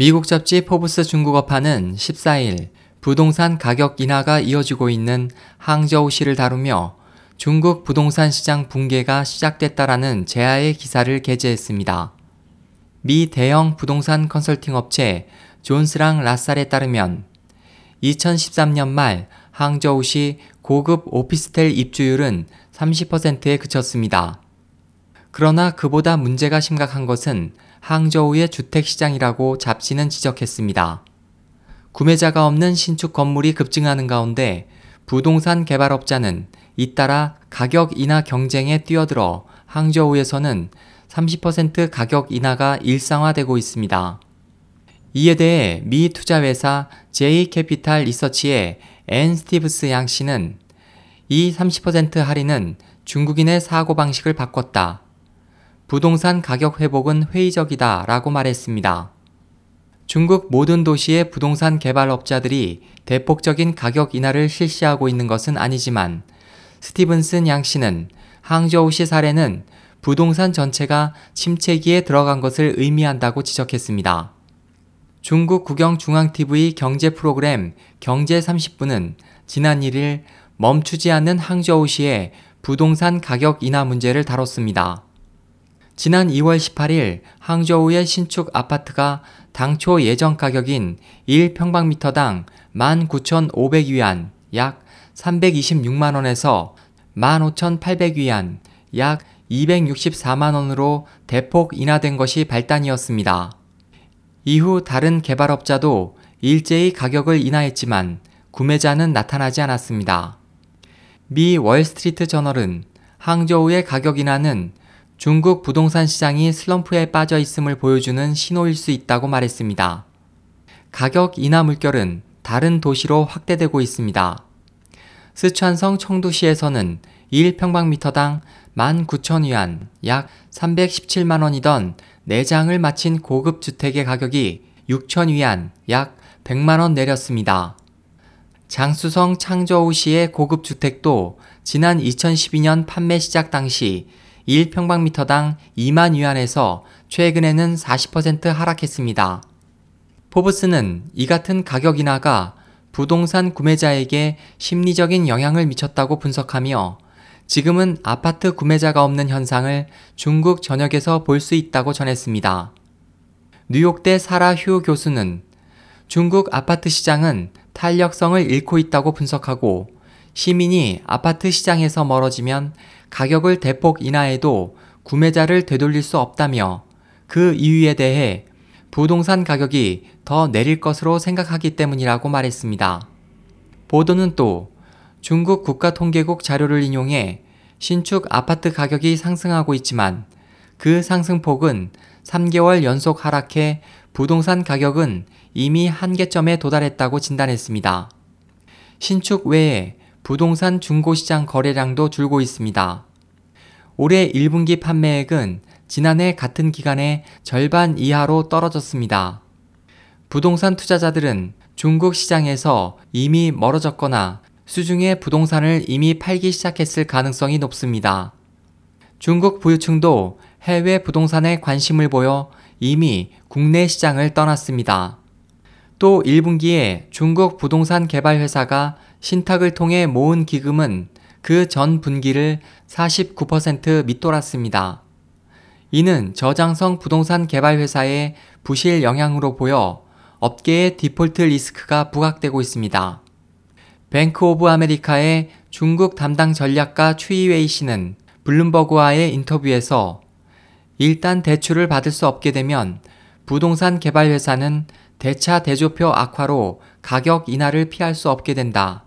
미국 잡지 포브스 중국어판은 14일 부동산 가격 인하가 이어지고 있는 항저우시를 다루며 중국 부동산 시장 붕괴가 시작됐다라는 제하의 기사를 게재했습니다. 미 대형 부동산 컨설팅 업체 존스랑 라살에 따르면 2013년 말 항저우시 고급 오피스텔 입주율은 30%에 그쳤습니다. 그러나 그보다 문제가 심각한 것은 항저우의 주택시장이라고 잡지는 지적했습니다. 구매자가 없는 신축 건물이 급증하는 가운데 부동산 개발업자는 잇따라 가격 인하 경쟁에 뛰어들어 항저우에서는 30% 가격 인하가 일상화되고 있습니다. 이에 대해 미 투자회사 제이캐피탈 리서치의 앤 스티븐슨 양 씨는 이 30% 할인은 중국인의 사고방식을 바꿨다. 부동산 가격 회복은 회의적이다 라고 말했습니다. 중국 모든 도시의 부동산 개발업자들이 대폭적인 가격 인하를 실시하고 있는 것은 아니지만 스티븐슨 양 씨는 항저우시 사례는 부동산 전체가 침체기에 들어간 것을 의미한다고 지적했습니다. 중국 국영중앙TV 경제 프로그램 경제 30분은 지난 1일 멈추지 않는 항저우시의 부동산 가격 인하 문제를 다뤘습니다. 지난 2월 18일 항저우의 신축 아파트가 당초 예정 가격인 1평방미터당 19,500위안 약 326만원에서 15,800위안 약 264만원으로 대폭 인하된 것이 발단이었습니다. 이후 다른 개발업자도 일제히 가격을 인하했지만 구매자는 나타나지 않았습니다. 미 월스트리트 저널은 항저우의 가격 인하는 중국 부동산 시장이 슬럼프에 빠져 있음을 보여주는 신호일 수 있다고 말했습니다. 가격 인하 물결은 다른 도시로 확대되고 있습니다. 스촨성 청두시에서는 1평방미터당 19,000위안 약 317만원이던 4장을 마친 고급 주택의 가격이 6,000위안 약 100만원 내렸습니다. 장수성 창저우시의 고급 주택도 지난 2012년 판매 시작 당시 1평방미터당 2만 위안에서 최근에는 40% 하락했습니다. 포브스는 이 같은 가격 인하가 부동산 구매자에게 심리적인 영향을 미쳤다고 분석하며 지금은 아파트 구매자가 없는 현상을 중국 전역에서 볼 수 있다고 전했습니다. 뉴욕대 사라 휴 교수는 중국 아파트 시장은 탄력성을 잃고 있다고 분석하고 시민이 아파트 시장에서 멀어지면 가격을 대폭 인하해도 구매자를 되돌릴 수 없다며 그 이유에 대해 부동산 가격이 더 내릴 것으로 생각하기 때문이라고 말했습니다. 보도는 또 중국 국가통계국 자료를 인용해 신축 아파트 가격이 상승하고 있지만 그 상승폭은 3개월 연속 하락해 부동산 가격은 이미 한계점에 도달했다고 진단했습니다. 신축 외에 부동산 중고시장 거래량도 줄고 있습니다. 올해 1분기 판매액은 지난해 같은 기간에 절반 이하로 떨어졌습니다. 부동산 투자자들은 중국 시장에서 이미 멀어졌거나 수중의 부동산을 이미 팔기 시작했을 가능성이 높습니다. 중국 부유층도 해외 부동산에 관심을 보여 이미 국내 시장을 떠났습니다. 또 1분기에 중국 부동산 개발 회사가 신탁을 통해 모은 기금은 그 전 분기를 49% 밑돌았습니다. 이는 저장성 부동산 개발 회사의 부실 영향으로 보여 업계의 디폴트 리스크가 부각되고 있습니다. 뱅크 오브 아메리카의 중국 담당 전략가 추이웨이 씨는 블룸버그와의 인터뷰에서 일단 대출을 받을 수 없게 되면 부동산 개발 회사는 대차 대조표 악화로 가격 인하를 피할 수 없게 된다.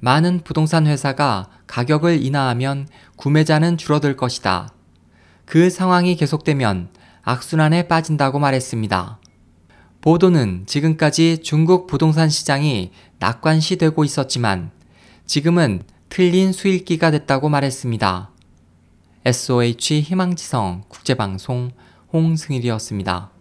많은 부동산 회사가 가격을 인하하면 구매자는 줄어들 것이다. 그 상황이 계속되면 악순환에 빠진다고 말했습니다. 보도는 지금까지 중국 부동산 시장이 낙관시되고 있었지만 지금은 틀린 수익기가 됐다고 말했습니다. SOH 희망지성 국제방송 홍승일이었습니다.